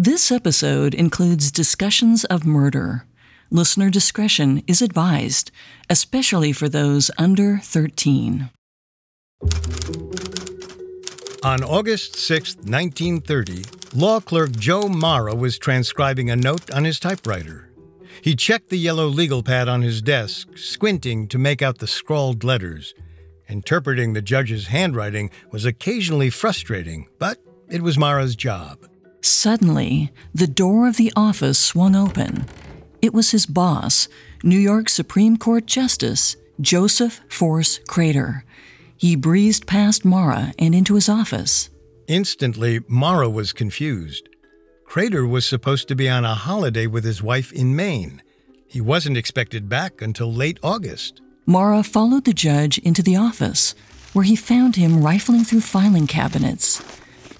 This episode includes discussions of murder. Listener discretion is advised, especially for those under 13. On August 6, 1930, law clerk Joe Mara was transcribing a note on his typewriter. He checked the yellow legal pad on his desk, squinting to make out the scrawled letters. Interpreting the judge's handwriting was occasionally frustrating, but it was Mara's job. Suddenly, the door of the office swung open. It was his boss, New York Supreme Court Justice Joseph Force Crater. He breezed past Mara and into his office. Instantly, Mara was confused. Crater was supposed to be on a holiday with his wife in Maine. He wasn't expected back until late August. Mara followed the judge into the office, where he found him rifling through filing cabinets.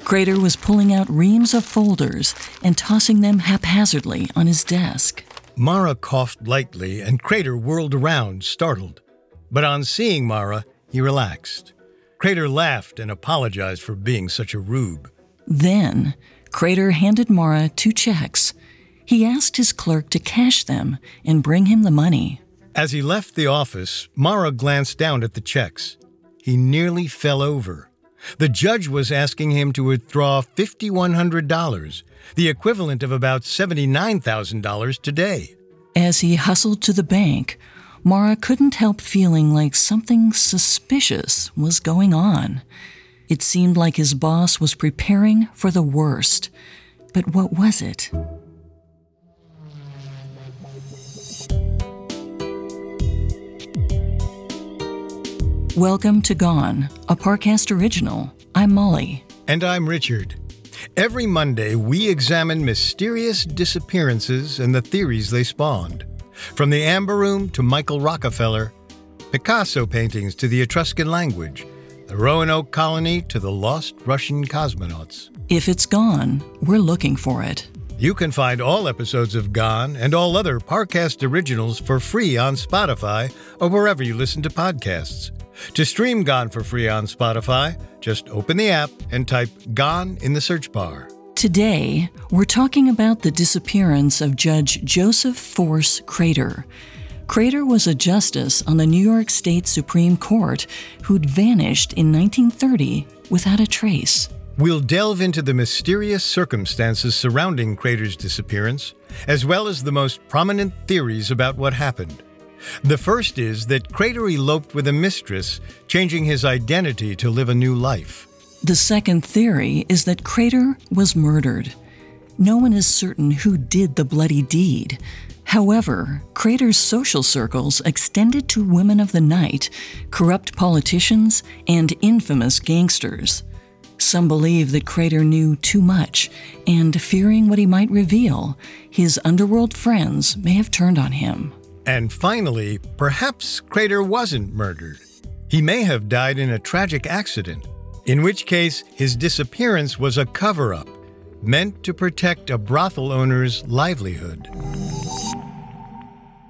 Crater was pulling out reams of folders and tossing them haphazardly on his desk. Mara coughed lightly, and Crater whirled around, startled. But on seeing Mara, he relaxed. Crater laughed and apologized for being such a rube. Then, Crater handed Mara two checks. He asked his clerk to cash them and bring him the money. As he left the office, Mara glanced down at the checks. He nearly fell over. The judge was asking him to withdraw $5,100, the equivalent of about $79,000 today. As he hustled to the bank, Mara couldn't help feeling like something suspicious was going on. It seemed like his boss was preparing for the worst. But what was it? Welcome to Gone, a Parcast original. I'm Molly. And I'm Richard. Every Monday, we examine mysterious disappearances and the theories they spawned. From the Amber Room to Michael Rockefeller, Picasso paintings to the Etruscan language, the Roanoke colony to the lost Russian cosmonauts. If it's gone, we're looking for it. You can find all episodes of Gone and all other Parcast originals for free on Spotify or wherever you listen to podcasts. To stream Gone for free on Spotify, just open the app and type Gone in the search bar. Today, we're talking about the disappearance of Judge Joseph Force Crater. Crater was a justice on the New York State Supreme Court who'd vanished in 1930 without a trace. We'll delve into the mysterious circumstances surrounding Crater's disappearance, as well as the most prominent theories about what happened. The first is that Crater eloped with a mistress, changing his identity to live a new life. The second theory is that Crater was murdered. No one is certain who did the bloody deed. However, Crater's social circles extended to women of the night, corrupt politicians, and infamous gangsters. Some believe that Crater knew too much, and fearing what he might reveal, his underworld friends may have turned on him. And finally, perhaps Crater wasn't murdered. He may have died in a tragic accident, in which case his disappearance was a cover up meant to protect a brothel owner's livelihood.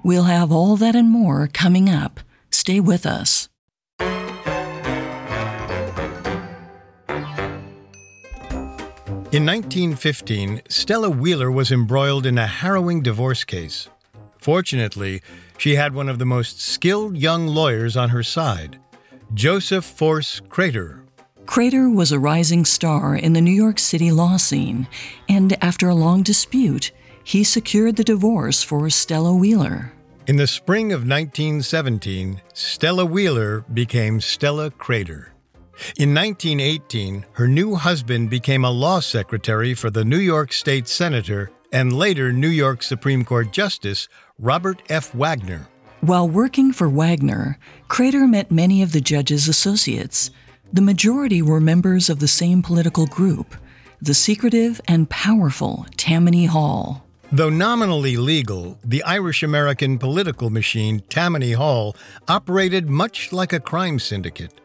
We'll have all that and more coming up. Stay with us. In 1915, Stella Wheeler was embroiled in a harrowing divorce case. Fortunately, she had one of the most skilled young lawyers on her side, Joseph Force Crater. Crater was a rising star in the New York City law scene, and after a long dispute, he secured the divorce for Stella Wheeler. In the spring of 1917, Stella Wheeler became Stella Crater. In 1918, her new husband became a law secretary for the New York State Senator and later New York Supreme Court Justice Robert F. Wagner. While working for Wagner, Crater met many of the judge's associates. The majority were members of the same political group, the secretive and powerful Tammany Hall. Though nominally legal, the Irish American political machine, Tammany Hall, operated much like a crime syndicate.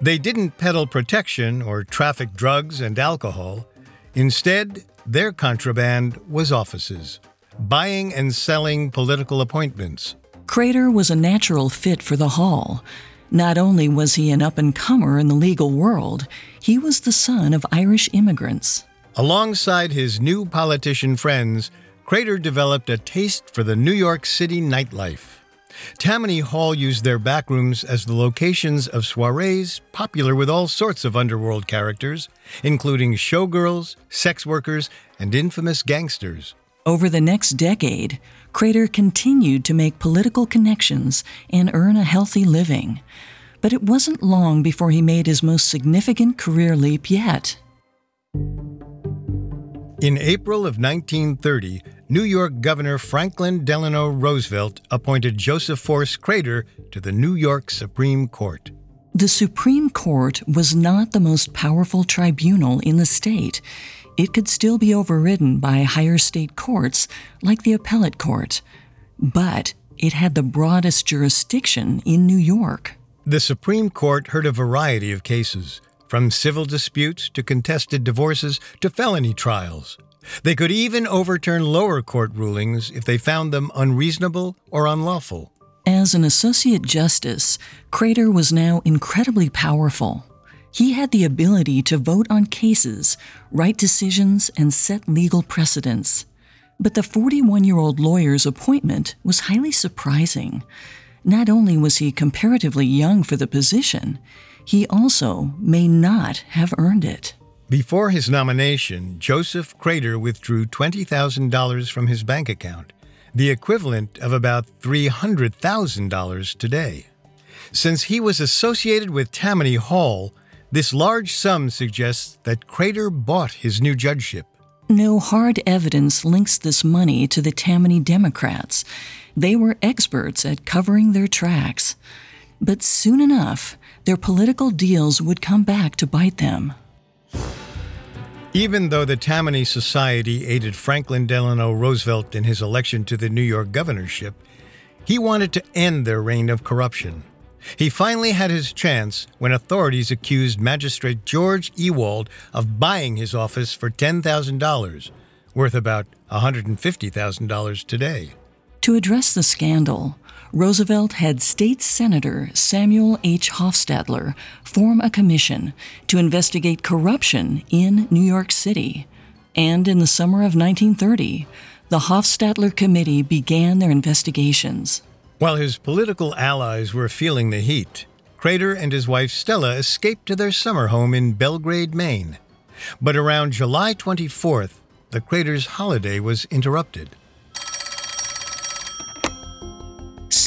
They didn't peddle protection or traffic drugs and alcohol. Instead, their contraband was offices, buying and selling political appointments. Crater was a natural fit for the Hall. Not only was he an up and comer in the legal world, he was the son of Irish immigrants. Alongside his new politician friends, Crater developed a taste for the New York City nightlife. Tammany Hall used their backrooms as the locations of soirees popular with all sorts of underworld characters, including showgirls, sex workers, and infamous gangsters. Over the next decade, Crater continued to make political connections and earn a healthy living. But it wasn't long before he made his most significant career leap yet. In April of 1930, New York Governor Franklin Delano Roosevelt appointed Joseph Force Crater to the New York Supreme Court. The Supreme Court was not the most powerful tribunal in the state. It could still be overridden by higher state courts like the appellate court, but it had the broadest jurisdiction in New York. The Supreme Court heard a variety of cases, from civil disputes to contested divorces to felony trials. They could even overturn lower court rulings if they found them unreasonable or unlawful. As an associate justice, Crater was now incredibly powerful. He had the ability to vote on cases, write decisions, and set legal precedents. But the 41 year old lawyer's appointment was highly surprising. Not only was he comparatively young for the position, he also may not have earned it. Before his nomination, Joseph Crater withdrew $20,000 from his bank account, the equivalent of about $300,000 today. Since he was associated with Tammany Hall, this large sum suggests that Crater bought his new judgeship. No hard evidence links this money to the Tammany Democrats. They were experts at covering their tracks. But soon enough, their political deals would come back to bite them. Even though the Tammany Society aided Franklin Delano Roosevelt in his election to the New York governorship, he wanted to end their reign of corruption. He finally had his chance when authorities accused Magistrate George Ewald of buying his office for $10,000, worth about $150,000 today. To address the scandal, Roosevelt had State Senator Samuel H. Hofstadter form a commission to investigate corruption in New York City. And in the summer of 1930, the Hofstadter Committee began their investigations. While his political allies were feeling the heat, Crater and his wife Stella escaped to their summer home in Belgrade, Maine. But around July 24th, the Crater's holiday was interrupted.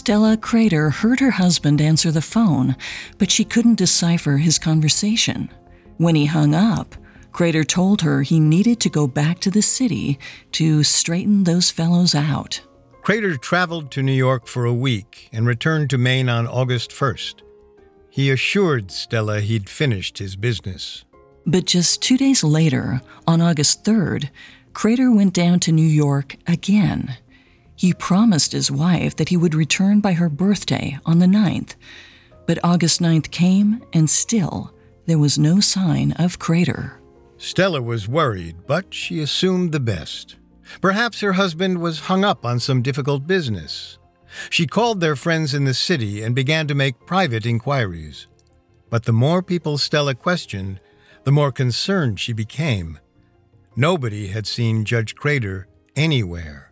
Stella Crater heard her husband answer the phone, but she couldn't decipher his conversation. When he hung up, Crater told her he needed to go back to the city to straighten those fellows out. Crater traveled to New York for a week and returned to Maine on August 1st. He assured Stella he'd finished his business. But just two days later, on August 3rd, Crater went down to New York again. He promised his wife that he would return by her birthday on the 9th, but August 9th came and still there was no sign of Crater. Stella was worried, but she assumed the best. Perhaps her husband was hung up on some difficult business. She called their friends in the city and began to make private inquiries. But the more people Stella questioned, the more concerned she became. Nobody had seen Judge Crater anywhere.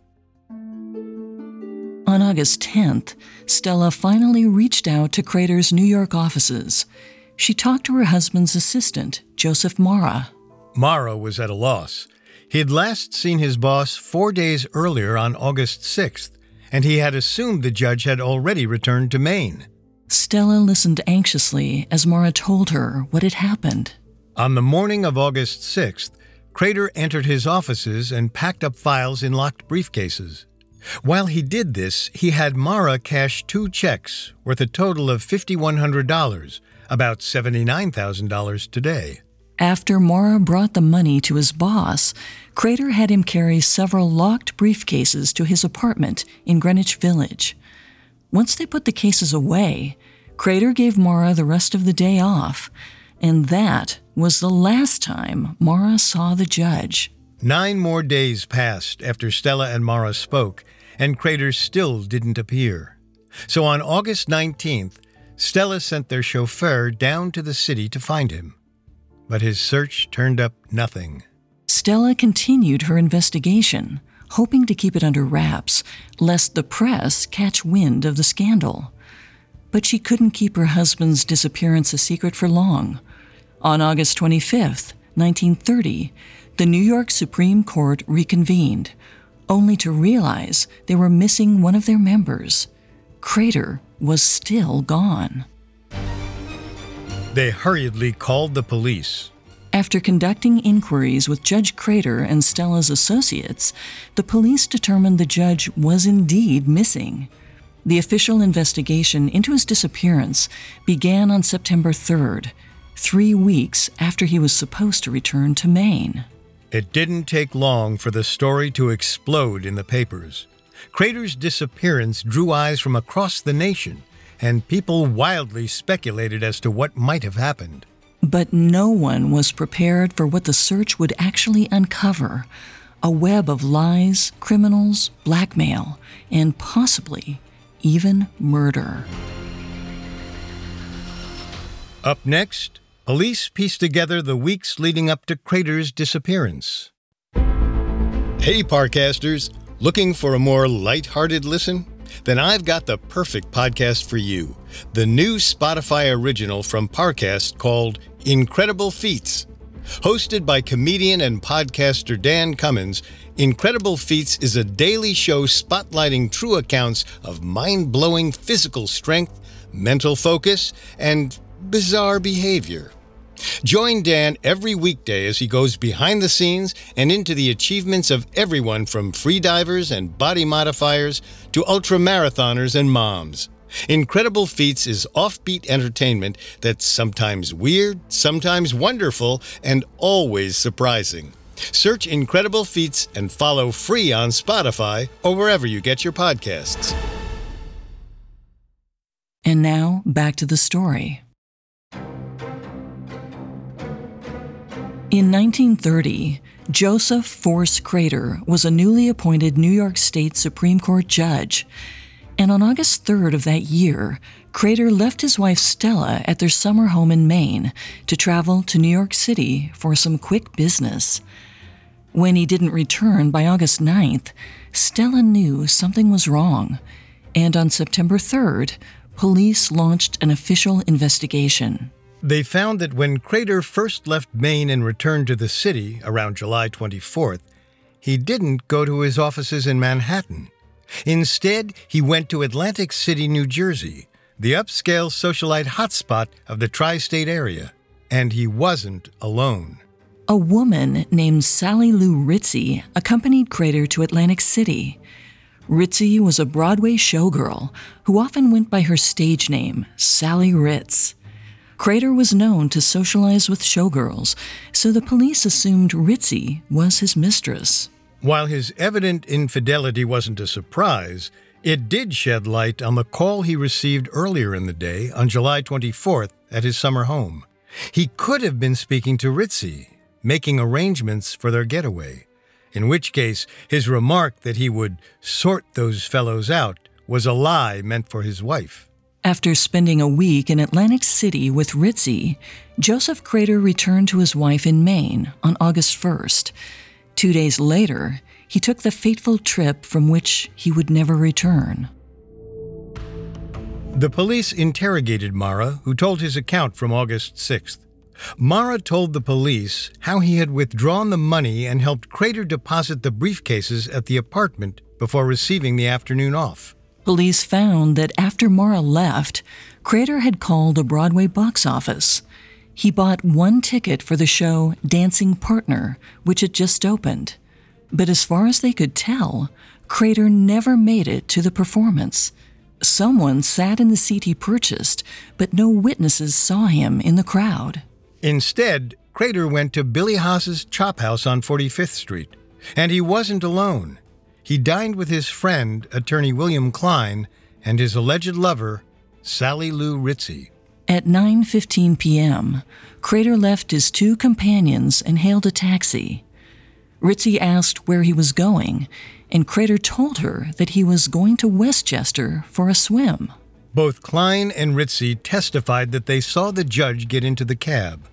On August 10th, Stella finally reached out to Crater's New York offices. She talked to her husband's assistant, Joseph Mara. Mara was at a loss. He had last seen his boss four days earlier on August 6th, and he had assumed the judge had already returned to Maine. Stella listened anxiously as Mara told her what had happened. On the morning of August 6th, Crater entered his offices and packed up files in locked briefcases. While he did this, he had Mara cash two checks worth a total of $5,100, about $79,000 today. After Mara brought the money to his boss, Crater had him carry several locked briefcases to his apartment in Greenwich Village. Once they put the cases away, Crater gave Mara the rest of the day off, and that was the last time Mara saw the judge. Nine more days passed after Stella and Mara spoke, and Crater still didn't appear. So on August 19th, Stella sent their chauffeur down to the city to find him. But his search turned up nothing. Stella continued her investigation, hoping to keep it under wraps, lest the press catch wind of the scandal. But she couldn't keep her husband's disappearance a secret for long. On August 25th, 1930, the New York Supreme Court reconvened, only to realize they were missing one of their members. Crater was still gone. They hurriedly called the police. After conducting inquiries with Judge Crater and Stella's associates, the police determined the judge was indeed missing. The official investigation into his disappearance began on September 3rd, three weeks after he was supposed to return to Maine. It didn't take long for the story to explode in the papers. Crater's disappearance drew eyes from across the nation, and people wildly speculated as to what might have happened. But no one was prepared for what the search would actually uncover a web of lies, criminals, blackmail, and possibly even murder. Up next, police pieced together the weeks leading up to Crater's disappearance. Hey, Parcasters! Looking for a more light-hearted listen? Then I've got the perfect podcast for you the new Spotify original from Parcast called Incredible Feats. Hosted by comedian and podcaster Dan Cummins, Incredible Feats is a daily show spotlighting true accounts of mind blowing physical strength, mental focus, and bizarre behavior. Join Dan every weekday as he goes behind the scenes and into the achievements of everyone from freedivers and body modifiers to ultramarathoners and moms. Incredible Feats is offbeat entertainment that's sometimes weird, sometimes wonderful, and always surprising. Search Incredible Feats and follow free on Spotify or wherever you get your podcasts. And now, back to the story. In 1930, Joseph Force Crater was a newly appointed New York State Supreme Court judge. And on August 3rd of that year, Crater left his wife Stella at their summer home in Maine to travel to New York City for some quick business. When he didn't return by August 9th, Stella knew something was wrong. And on September 3rd, police launched an official investigation. They found that when Crater first left Maine and returned to the city around July 24th, he didn't go to his offices in Manhattan. Instead, he went to Atlantic City, New Jersey, the upscale socialite hotspot of the tri state area. And he wasn't alone. A woman named Sally Lou Ritzy accompanied Crater to Atlantic City. Ritzy was a Broadway showgirl who often went by her stage name, Sally Ritz. Crater was known to socialize with showgirls, so the police assumed Ritzy was his mistress. While his evident infidelity wasn't a surprise, it did shed light on the call he received earlier in the day on July 24th at his summer home. He could have been speaking to Ritzy, making arrangements for their getaway, in which case his remark that he would sort those fellows out was a lie meant for his wife. After spending a week in Atlantic City with Ritzy, Joseph Crater returned to his wife in Maine on August 1st. Two days later, he took the fateful trip from which he would never return. The police interrogated Mara, who told his account from August 6th. Mara told the police how he had withdrawn the money and helped Crater deposit the briefcases at the apartment before receiving the afternoon off. Police found that after Mara left, Crater had called a Broadway box office. He bought one ticket for the show Dancing Partner, which had just opened. But as far as they could tell, Crater never made it to the performance. Someone sat in the seat he purchased, but no witnesses saw him in the crowd. Instead, Crater went to Billy Haas's Chop House on 45th Street. And he wasn't alone. He dined with his friend, attorney William Klein, and his alleged lover, Sally Lou Ritzy. At 9:15 p.m., Crater left his two companions and hailed a taxi. Ritzy asked where he was going, and Crater told her that he was going to Westchester for a swim. Both Klein and Ritzy testified that they saw the judge get into the cab.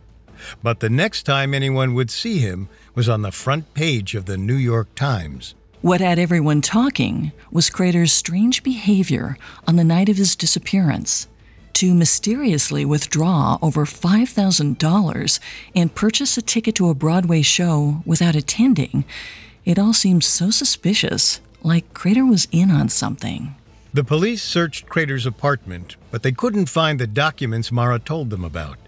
But the next time anyone would see him was on the front page of the New York Times. What had everyone talking was Crater's strange behavior on the night of his disappearance. To mysteriously withdraw over $5,000 and purchase a ticket to a Broadway show without attending, it all seemed so suspicious, like Crater was in on something. The police searched Crater's apartment, but they couldn't find the documents Mara told them about.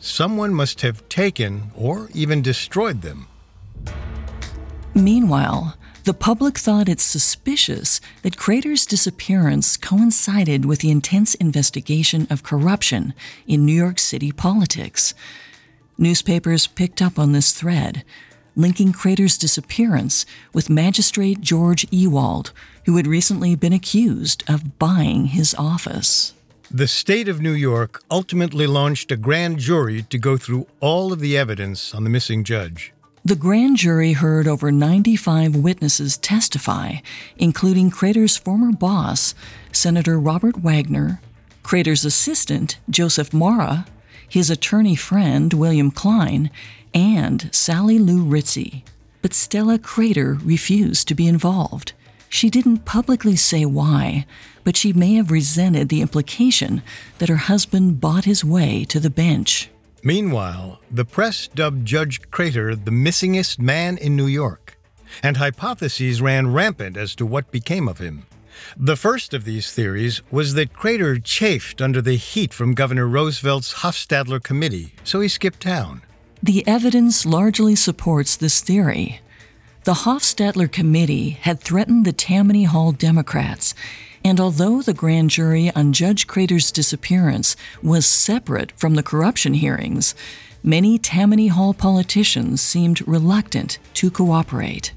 Someone must have taken or even destroyed them. Meanwhile, the public thought it suspicious that Crater's disappearance coincided with the intense investigation of corruption in New York City politics. Newspapers picked up on this thread, linking Crater's disappearance with Magistrate George Ewald, who had recently been accused of buying his office. The state of New York ultimately launched a grand jury to go through all of the evidence on the missing judge. The grand jury heard over 95 witnesses testify, including Crater's former boss, Senator Robert Wagner, Crater's assistant, Joseph Mara, his attorney friend, William Klein, and Sally Lou Ritzie. But Stella Crater refused to be involved. She didn't publicly say why, but she may have resented the implication that her husband bought his way to the bench. Meanwhile, the press dubbed Judge Crater the missingest man in New York, and hypotheses ran rampant as to what became of him. The first of these theories was that Crater chafed under the heat from Governor Roosevelt's Hofstadter Committee, so he skipped town. The evidence largely supports this theory. The Hofstadter Committee had threatened the Tammany Hall Democrats, and although the grand jury on Judge Crater's disappearance was separate from the corruption hearings, many Tammany Hall politicians seemed reluctant to cooperate.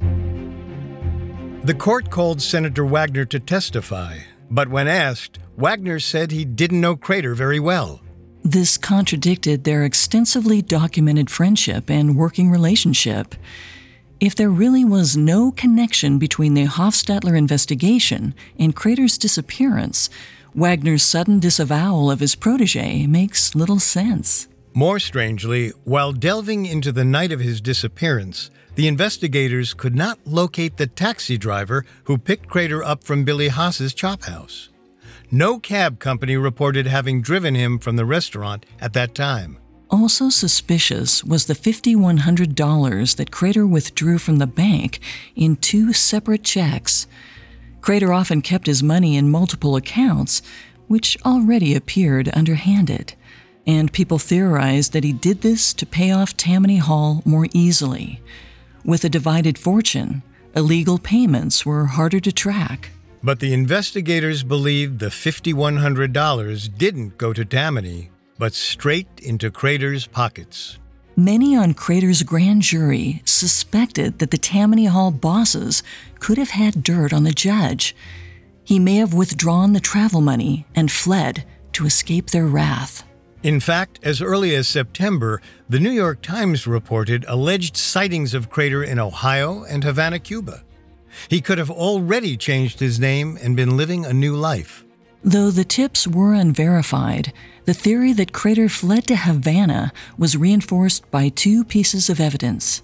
The court called Senator Wagner to testify, but when asked, Wagner said he didn't know Crater very well. This contradicted their extensively documented friendship and working relationship. If there really was no connection between the Hofstadter investigation and Crater's disappearance, Wagner's sudden disavowal of his protege makes little sense. More strangely, while delving into the night of his disappearance, the investigators could not locate the taxi driver who picked Crater up from Billy Haas's chop house. No cab company reported having driven him from the restaurant at that time. Also suspicious was the $5,100 that Crater withdrew from the bank in two separate checks. Crater often kept his money in multiple accounts, which already appeared underhanded, and people theorized that he did this to pay off Tammany Hall more easily. With a divided fortune, illegal payments were harder to track. But the investigators believed the $5,100 didn't go to Tammany, but straight into Crater's pockets. Many on Crater's grand jury suspected that the Tammany Hall bosses could have had dirt on the judge. He may have withdrawn the travel money and fled to escape their wrath. In fact, as early as September, the New York Times reported alleged sightings of Crater in Ohio and Havana, Cuba. He could have already changed his name and been living a new life. Though the tips were unverified, the theory that Crater fled to Havana was reinforced by two pieces of evidence.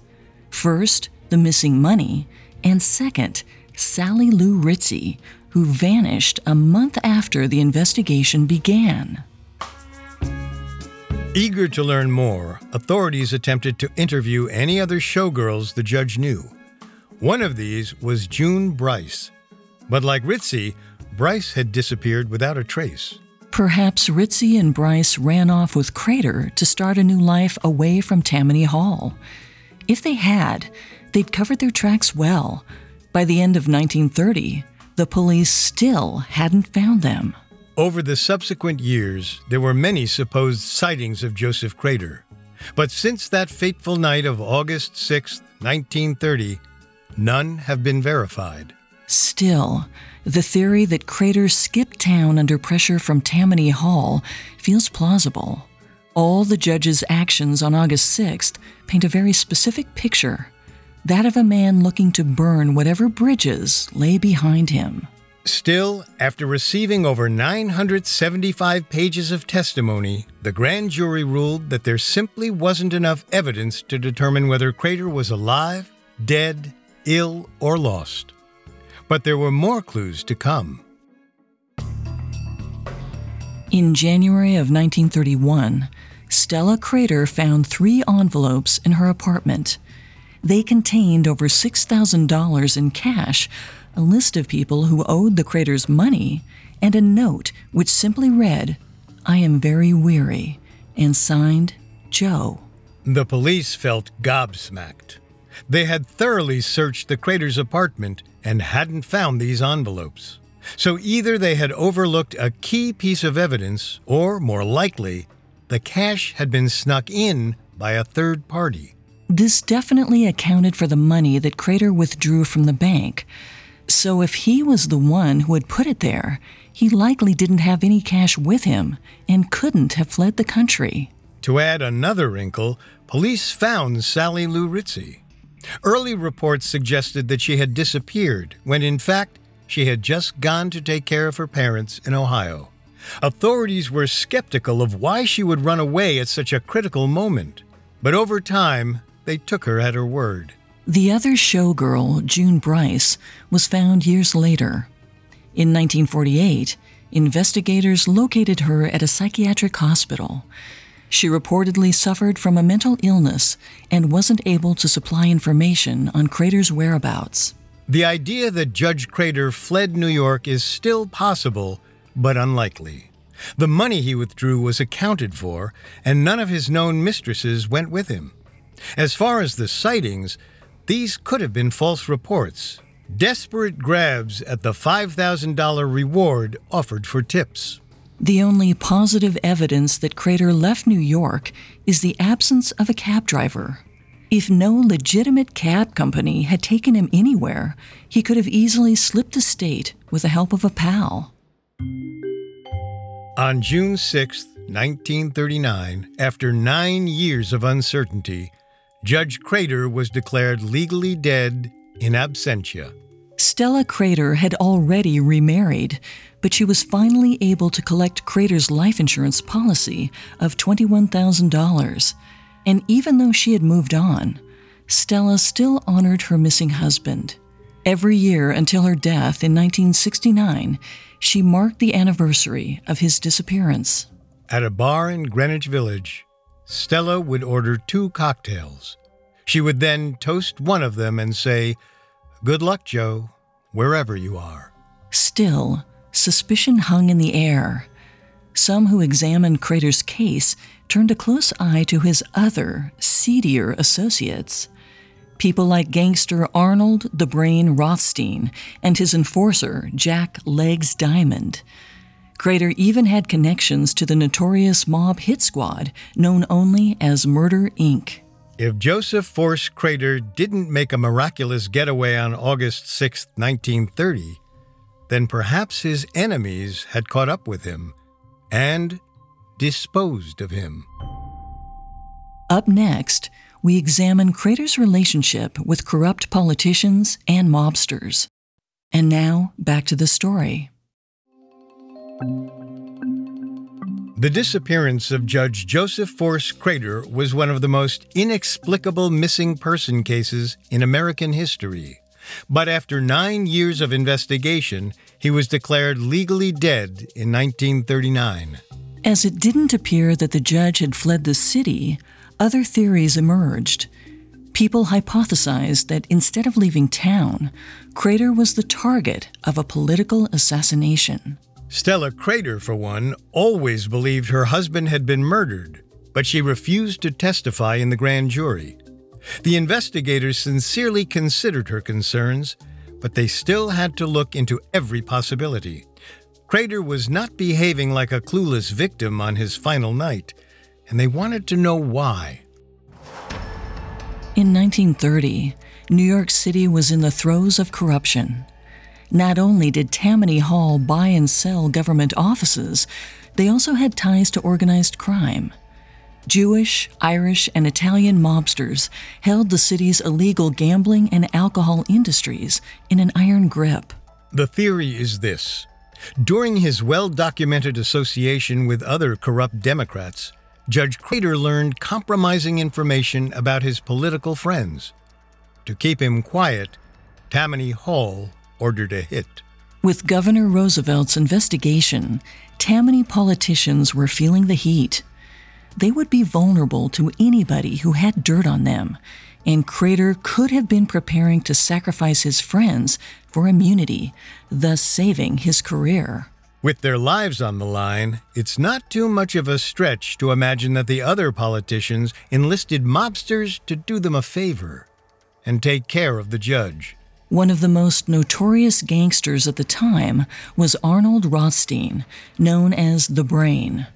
First, the missing money, and second, Sally Lou Ritzie, who vanished a month after the investigation began. Eager to learn more, authorities attempted to interview any other showgirls the judge knew. One of these was June Bryce. But like Ritzie, Bryce had disappeared without a trace. Perhaps Ritzie and Bryce ran off with Crater to start a new life away from Tammany Hall. If they had, they'd covered their tracks well. By the end of 1930, the police still hadn't found them. Over the subsequent years, there were many supposed sightings of Joseph Crater. But since that fateful night of August 6, 1930, none have been verified. Still, the theory that Crater skipped town under pressure from Tammany Hall feels plausible. All the judge's actions on August 6th paint a very specific picture that of a man looking to burn whatever bridges lay behind him. Still, after receiving over 975 pages of testimony, the grand jury ruled that there simply wasn't enough evidence to determine whether Crater was alive, dead, ill, or lost. But there were more clues to come. In January of 1931, Stella Crater found three envelopes in her apartment. They contained over $6,000 in cash, a list of people who owed the Craters money, and a note which simply read, I am very weary, and signed Joe. The police felt gobsmacked. They had thoroughly searched the Crater's apartment and hadn't found these envelopes. So either they had overlooked a key piece of evidence, or more likely, the cash had been snuck in by a third party. This definitely accounted for the money that Crater withdrew from the bank. So if he was the one who had put it there, he likely didn't have any cash with him and couldn't have fled the country. To add another wrinkle, police found Sally Lou Ritzy. Early reports suggested that she had disappeared, when in fact, she had just gone to take care of her parents in Ohio. Authorities were skeptical of why she would run away at such a critical moment, but over time, they took her at her word. The other showgirl, June Bryce, was found years later. In 1948, investigators located her at a psychiatric hospital. She reportedly suffered from a mental illness and wasn't able to supply information on Crater's whereabouts. The idea that Judge Crater fled New York is still possible, but unlikely. The money he withdrew was accounted for, and none of his known mistresses went with him. As far as the sightings, these could have been false reports, desperate grabs at the $5,000 reward offered for tips. The only positive evidence that Crater left New York is the absence of a cab driver. If no legitimate cab company had taken him anywhere, he could have easily slipped the state with the help of a pal. On June 6, 1939, after nine years of uncertainty, Judge Crater was declared legally dead in absentia. Stella Crater had already remarried, but she was finally able to collect Crater's life insurance policy of $21,000. And even though she had moved on, Stella still honored her missing husband. Every year until her death in 1969, she marked the anniversary of his disappearance. At a bar in Greenwich Village, Stella would order two cocktails. She would then toast one of them and say, Good luck, Joe, wherever you are. Still, suspicion hung in the air. Some who examined Crater's case turned a close eye to his other, seedier associates. People like gangster Arnold the Brain Rothstein and his enforcer, Jack Legs Diamond. Crater even had connections to the notorious mob hit squad known only as Murder Inc. If Joseph Force Crater didn't make a miraculous getaway on August 6, 1930, then perhaps his enemies had caught up with him and disposed of him. Up next, we examine Crater's relationship with corrupt politicians and mobsters. And now, back to the story. The disappearance of Judge Joseph Force Crater was one of the most inexplicable missing person cases in American history. But after nine years of investigation, he was declared legally dead in 1939. As it didn't appear that the judge had fled the city, other theories emerged. People hypothesized that instead of leaving town, Crater was the target of a political assassination. Stella Crater, for one, always believed her husband had been murdered, but she refused to testify in the grand jury. The investigators sincerely considered her concerns, but they still had to look into every possibility. Crater was not behaving like a clueless victim on his final night, and they wanted to know why. In 1930, New York City was in the throes of corruption. Not only did Tammany Hall buy and sell government offices, they also had ties to organized crime. Jewish, Irish, and Italian mobsters held the city's illegal gambling and alcohol industries in an iron grip. The theory is this during his well documented association with other corrupt Democrats, Judge Crater learned compromising information about his political friends. To keep him quiet, Tammany Hall ordered a hit. With Governor Roosevelt's investigation, Tammany politicians were feeling the heat. They would be vulnerable to anybody who had dirt on them, and Crater could have been preparing to sacrifice his friends for immunity, thus saving his career. With their lives on the line, it's not too much of a stretch to imagine that the other politicians enlisted mobsters to do them a favor and take care of the judge. One of the most notorious gangsters at the time was Arnold Rothstein, known as the Brain.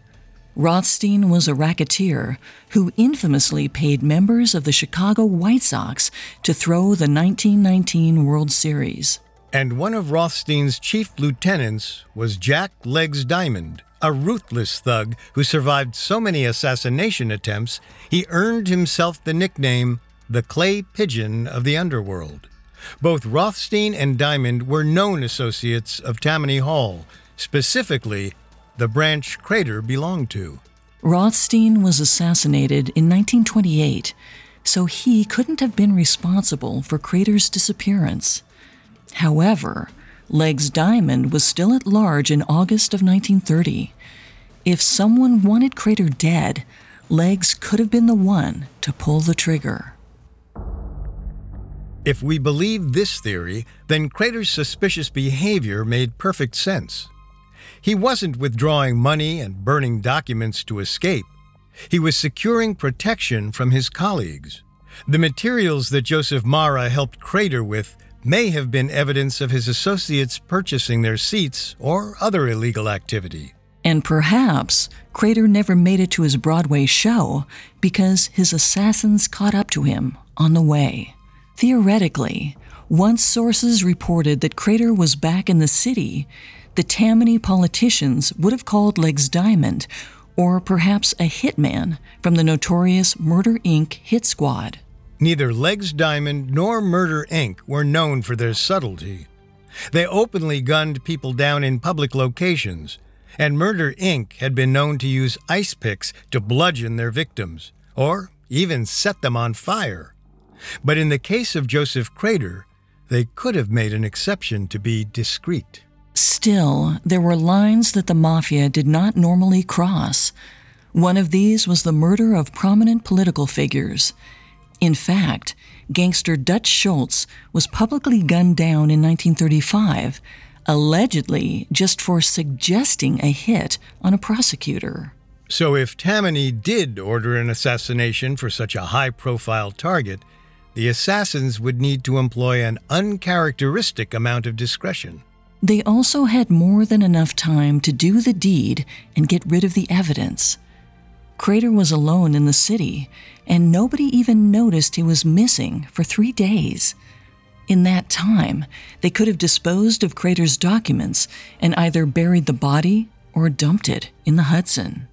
Rothstein was a racketeer who infamously paid members of the Chicago White Sox to throw the 1919 World Series. And one of Rothstein's chief lieutenants was Jack Legs Diamond, a ruthless thug who survived so many assassination attempts he earned himself the nickname the Clay Pigeon of the Underworld. Both Rothstein and Diamond were known associates of Tammany Hall, specifically the branch Crater belonged to. Rothstein was assassinated in 1928, so he couldn't have been responsible for Crater's disappearance. However, Legs Diamond was still at large in August of 1930. If someone wanted Crater dead, Legs could have been the one to pull the trigger. If we believe this theory, then Crater's suspicious behavior made perfect sense. He wasn't withdrawing money and burning documents to escape. He was securing protection from his colleagues. The materials that Joseph Mara helped Crater with may have been evidence of his associates purchasing their seats or other illegal activity. And perhaps Crater never made it to his Broadway show because his assassins caught up to him on the way. Theoretically, once sources reported that Crater was back in the city, the Tammany politicians would have called Legs Diamond, or perhaps a hitman from the notorious Murder Inc. hit squad. Neither Legs Diamond nor Murder Inc. were known for their subtlety. They openly gunned people down in public locations, and Murder Inc. had been known to use ice picks to bludgeon their victims, or even set them on fire. But in the case of Joseph Crater, they could have made an exception to be discreet. Still, there were lines that the Mafia did not normally cross. One of these was the murder of prominent political figures. In fact, gangster Dutch Schultz was publicly gunned down in 1935, allegedly just for suggesting a hit on a prosecutor. So, if Tammany did order an assassination for such a high profile target, the assassins would need to employ an uncharacteristic amount of discretion. They also had more than enough time to do the deed and get rid of the evidence. Crater was alone in the city, and nobody even noticed he was missing for three days. In that time, they could have disposed of Crater's documents and either buried the body or dumped it in the Hudson.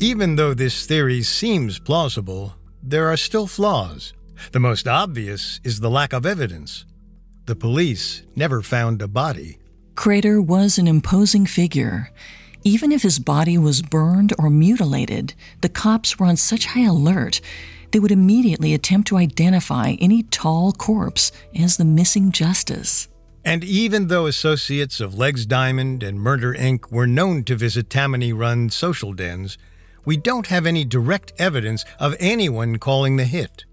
Even though this theory seems plausible, there are still flaws. The most obvious is the lack of evidence. The police never found a body. Crater was an imposing figure. Even if his body was burned or mutilated, the cops were on such high alert they would immediately attempt to identify any tall corpse as the missing justice. And even though associates of Legs Diamond and Murder Inc. were known to visit Tammany run social dens, we don't have any direct evidence of anyone calling the hit.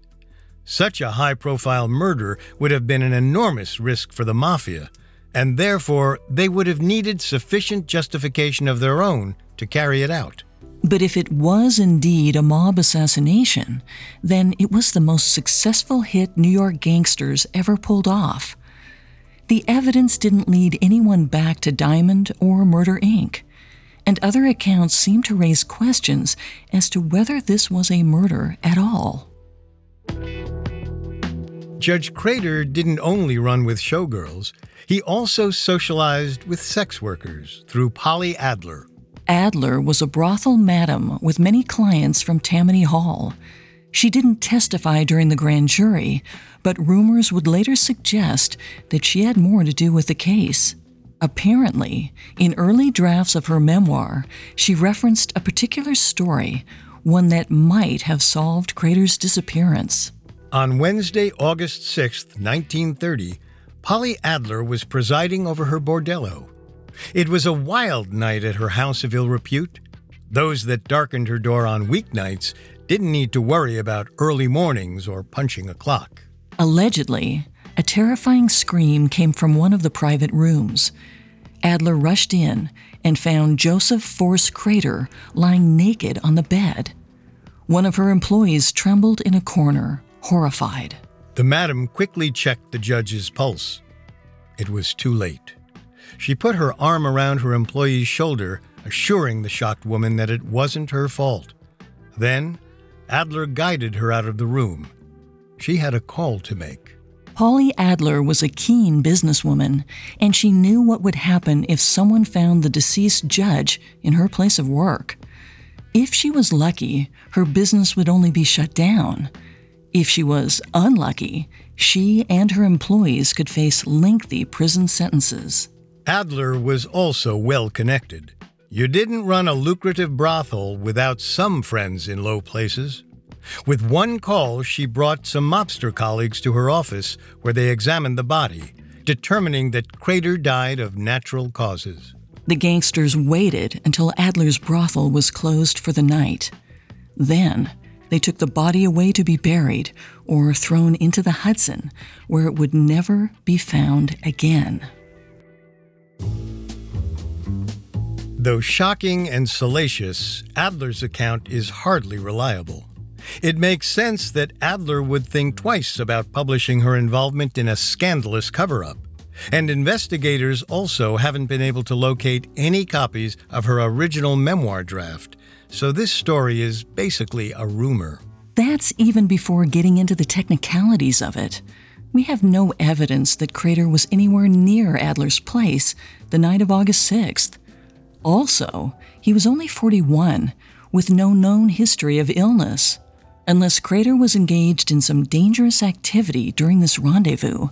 Such a high profile murder would have been an enormous risk for the Mafia, and therefore they would have needed sufficient justification of their own to carry it out. But if it was indeed a mob assassination, then it was the most successful hit New York gangsters ever pulled off. The evidence didn't lead anyone back to Diamond or Murder Inc., and other accounts seem to raise questions as to whether this was a murder at all. Judge Crater didn't only run with showgirls, he also socialized with sex workers through Polly Adler. Adler was a brothel madam with many clients from Tammany Hall. She didn't testify during the grand jury, but rumors would later suggest that she had more to do with the case. Apparently, in early drafts of her memoir, she referenced a particular story, one that might have solved Crater's disappearance. On Wednesday, August 6, 1930, Polly Adler was presiding over her bordello. It was a wild night at her house of ill repute. Those that darkened her door on weeknights didn't need to worry about early mornings or punching a clock. Allegedly, a terrifying scream came from one of the private rooms. Adler rushed in and found Joseph Force Crater lying naked on the bed. One of her employees trembled in a corner, horrified. The madam quickly checked the judge's pulse. It was too late. She put her arm around her employee's shoulder, assuring the shocked woman that it wasn't her fault. Then, Adler guided her out of the room. She had a call to make. Polly Adler was a keen businesswoman, and she knew what would happen if someone found the deceased judge in her place of work. If she was lucky, her business would only be shut down. If she was unlucky, she and her employees could face lengthy prison sentences. Adler was also well connected. You didn't run a lucrative brothel without some friends in low places. With one call, she brought some mobster colleagues to her office where they examined the body, determining that Crater died of natural causes. The gangsters waited until Adler's brothel was closed for the night. Then, they took the body away to be buried or thrown into the Hudson, where it would never be found again. Though shocking and salacious, Adler's account is hardly reliable. It makes sense that Adler would think twice about publishing her involvement in a scandalous cover up. And investigators also haven't been able to locate any copies of her original memoir draft, so this story is basically a rumor. That's even before getting into the technicalities of it. We have no evidence that Crater was anywhere near Adler's place the night of August 6th. Also, he was only 41, with no known history of illness. Unless Crater was engaged in some dangerous activity during this rendezvous,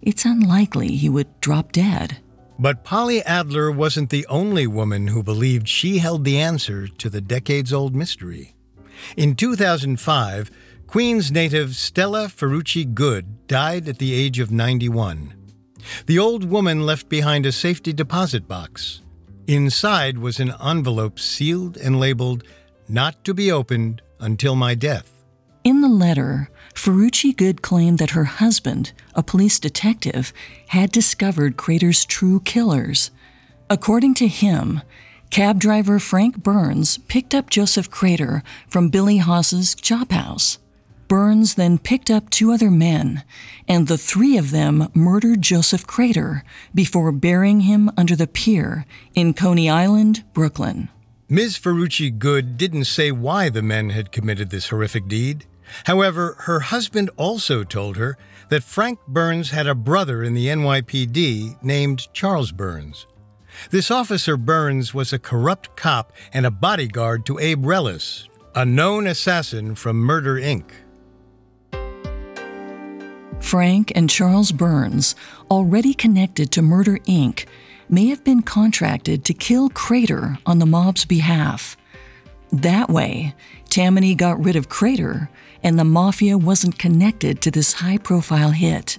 it's unlikely he would drop dead. But Polly Adler wasn't the only woman who believed she held the answer to the decades old mystery. In 2005, Queens native Stella Ferrucci Good died at the age of 91. The old woman left behind a safety deposit box. Inside was an envelope sealed and labeled, Not to be opened until my death. In the letter, Ferrucci Good claimed that her husband, a police detective, had discovered Crater's true killers. According to him, cab driver Frank Burns picked up Joseph Crater from Billy Haas's chop house. Burns then picked up two other men, and the three of them murdered Joseph Crater before burying him under the pier in Coney Island, Brooklyn. Ms. Ferrucci Good didn't say why the men had committed this horrific deed. However, her husband also told her that Frank Burns had a brother in the NYPD named Charles Burns. This officer Burns was a corrupt cop and a bodyguard to Abe Reles, a known assassin from Murder Inc. Frank and Charles Burns, already connected to Murder Inc., may have been contracted to kill Crater on the mob's behalf. That way, Tammany got rid of Crater and the mafia wasn't connected to this high profile hit.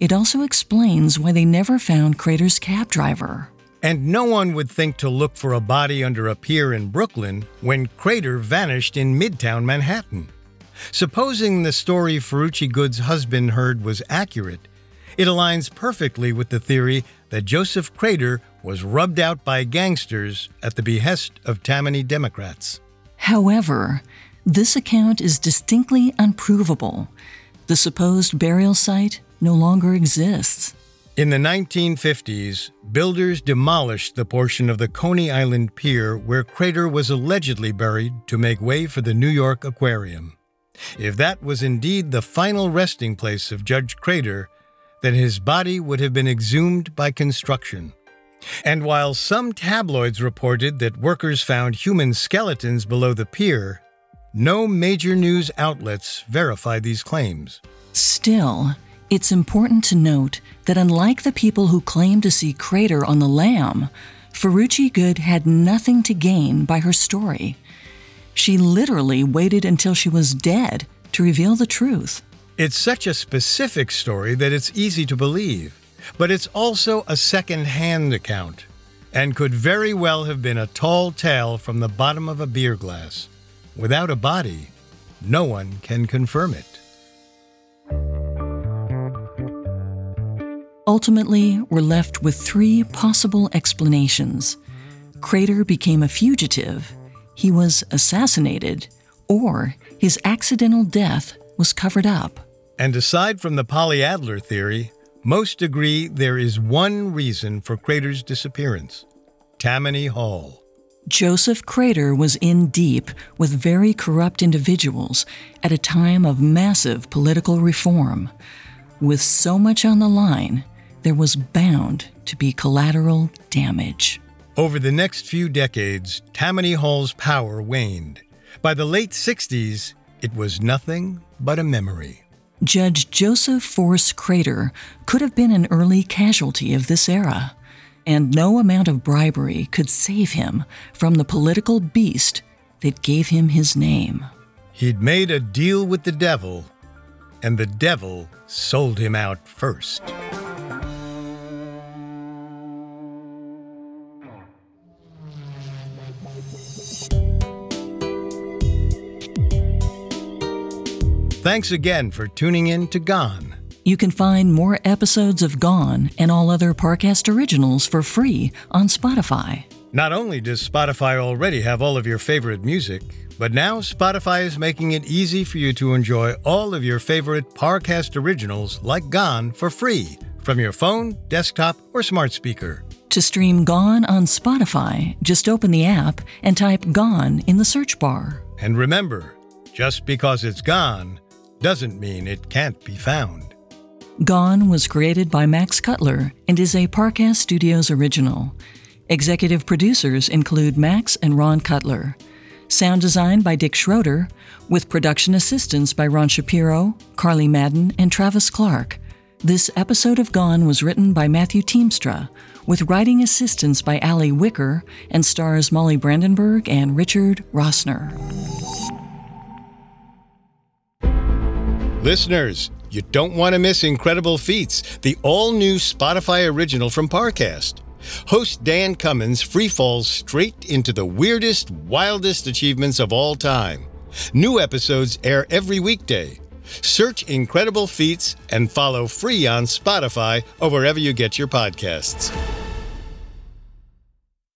It also explains why they never found Crater's cab driver. And no one would think to look for a body under a pier in Brooklyn when Crater vanished in Midtown Manhattan. Supposing the story Ferrucci Good's husband heard was accurate, it aligns perfectly with the theory that Joseph Crater was rubbed out by gangsters at the behest of Tammany Democrats. However, this account is distinctly unprovable. The supposed burial site no longer exists. In the 1950s, builders demolished the portion of the Coney Island Pier where Crater was allegedly buried to make way for the New York Aquarium. If that was indeed the final resting place of Judge Crater, then his body would have been exhumed by construction. And while some tabloids reported that workers found human skeletons below the pier, No major news outlets verified these claims. Still, it's important to note that unlike the people who claim to see Crater on the lam, Ferrucci Good had nothing to gain by her story. She literally waited until she was dead to reveal the truth. It's such a specific story that it's easy to believe, but it's also a second hand account and could very well have been a tall tale from the bottom of a beer glass. Without a body, no one can confirm it. Ultimately, we're left with three possible explanations. Crater became a fugitive, he was assassinated, or his accidental death was covered up. And aside from the Polly Adler theory, most agree there is one reason for Crater's disappearance Tammany Hall. Joseph Crater was in deep with very corrupt individuals at a time of massive political reform. With so much on the line, there was bound to be collateral damage. Over the next few decades, Tammany Hall's power waned. By the late 60s, it was nothing but a memory. Judge Joseph Force Crater could have been an early casualty of this era, and no amount of bribery could save him from the political beast that gave him his name. He'd made a deal with the devil, and the devil sold him out first. Thanks again for tuning in to Gone. You can find more episodes of Gone and all other Parcast originals for free on Spotify. Not only does Spotify already have all of your favorite music, but now Spotify is making it easy for you to enjoy all of your favorite Parcast originals like Gone for free from your phone, desktop, or smart speaker. To stream Gone on Spotify, just open the app and type Gone in the search bar. And remember, just because it's gone doesn't mean it can't be found. Gone was created by Max Cutler and is a Parcast Studios original. Executive producers include Max and Ron Cutler. Sound design by Dick Schroeder, with production assistance by Ron Shapiro, Carly Madden, and Travis Clark. This episode of Gone was written by Matthew Teamstra, with writing assistance by Ali Wicker and stars Molly Brandenburg and Richard Rossner. Listeners, you don't want to miss Incredible Feats, the all new Spotify original from Parcast. Host Dan Cummins free falls straight into the weirdest, wildest achievements of all time. New episodes air every weekday. Search Incredible Feats and follow free on Spotify or wherever you get your podcasts.